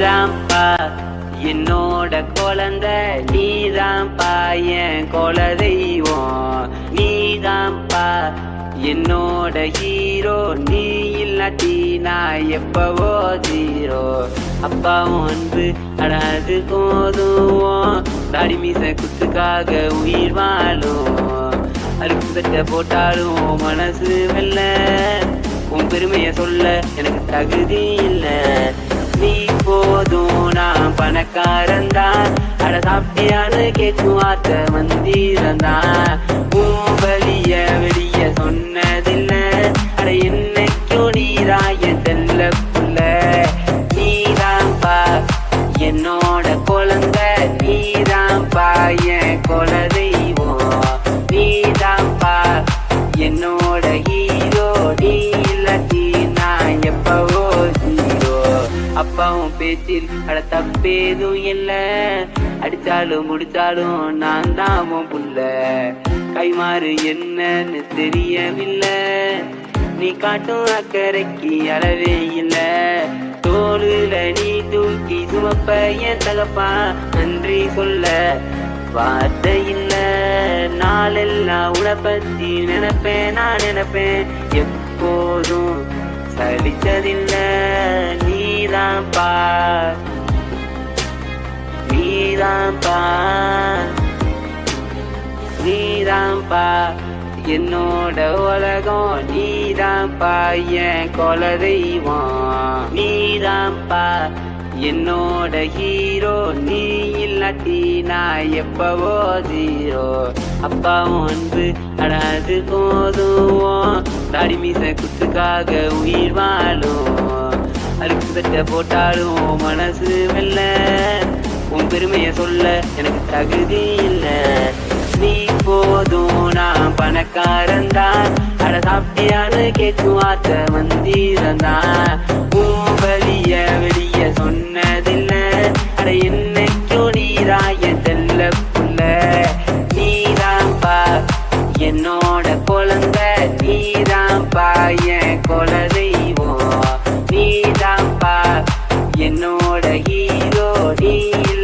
நீதான்ப்பா என்னோட குழந்தை நீதான்ப்பா என் குல தெய்வம் நீதான்ப்பா என்னோட ஹீரோ நீ இல்லாட்டி நான் எப்பவோ ஜீரோ. ஒன்று அட அடாது போதும். தாடி மீச குத்துக்காக உயிர் வாழும். அழுக்கு போட்டாலும் மனசு வெல்ல. உன் பெருமைய சொல்ல எனக்கு தகுதி இல்லை. நீ போதும். நான் பணக்காரன் தான். அட சாப்பிட்டியான்னு கேட்கும் வார்த்தை வந்திருந்தான். உன் வழிய பேச்சில் அட தப்பேதும் இல்ல. அடிச்சாலும் முடிச்சாலும் நான் தான் புள்ள. கைமாறு என்னன்னு தெரியவில்லை. நீ காட்டும் அக்கறைக்கு அளவே இல்ல. தோளுல நீ தூக்கி சுமப்ப என் தகப்பா நன்றி சொல்ல வார்த்தை இல்ல. நாளெல்லாம் உன பத்தி நினைப்பேன் நான் நினைப்பேன். எப்போதும் சலிச்சதில்லை. நீதான்ப்பா நீதான்ப்பா நீதான்ப்பா என்னோட உலகம் நீதான்ப்பா என் கொல தெய்வம் நீதான்ப்பா என்னோட ஹீரோ நீ இல்லாட்டி நான் எப்பவோ ஜீரோ. அப்பா ஒன்று அடாது போதுவோம் தாடி குத்துக்காக உயிர் வாழும். அழுக்கு கட்ட போட்டாலும் மனசு வெல்ல உன் பெருமைய சொல்ல எனக்கு தகுதி இல்ல. நீ போதும் நான் பணக்காரன் தான். அட சாப்பிட்டியான்னு கேட்கும் வார்த்தை வந்திருந்தான் உன் நீதான்ப்பா என்னோட ஹீரோ நீ இல்லாட்டி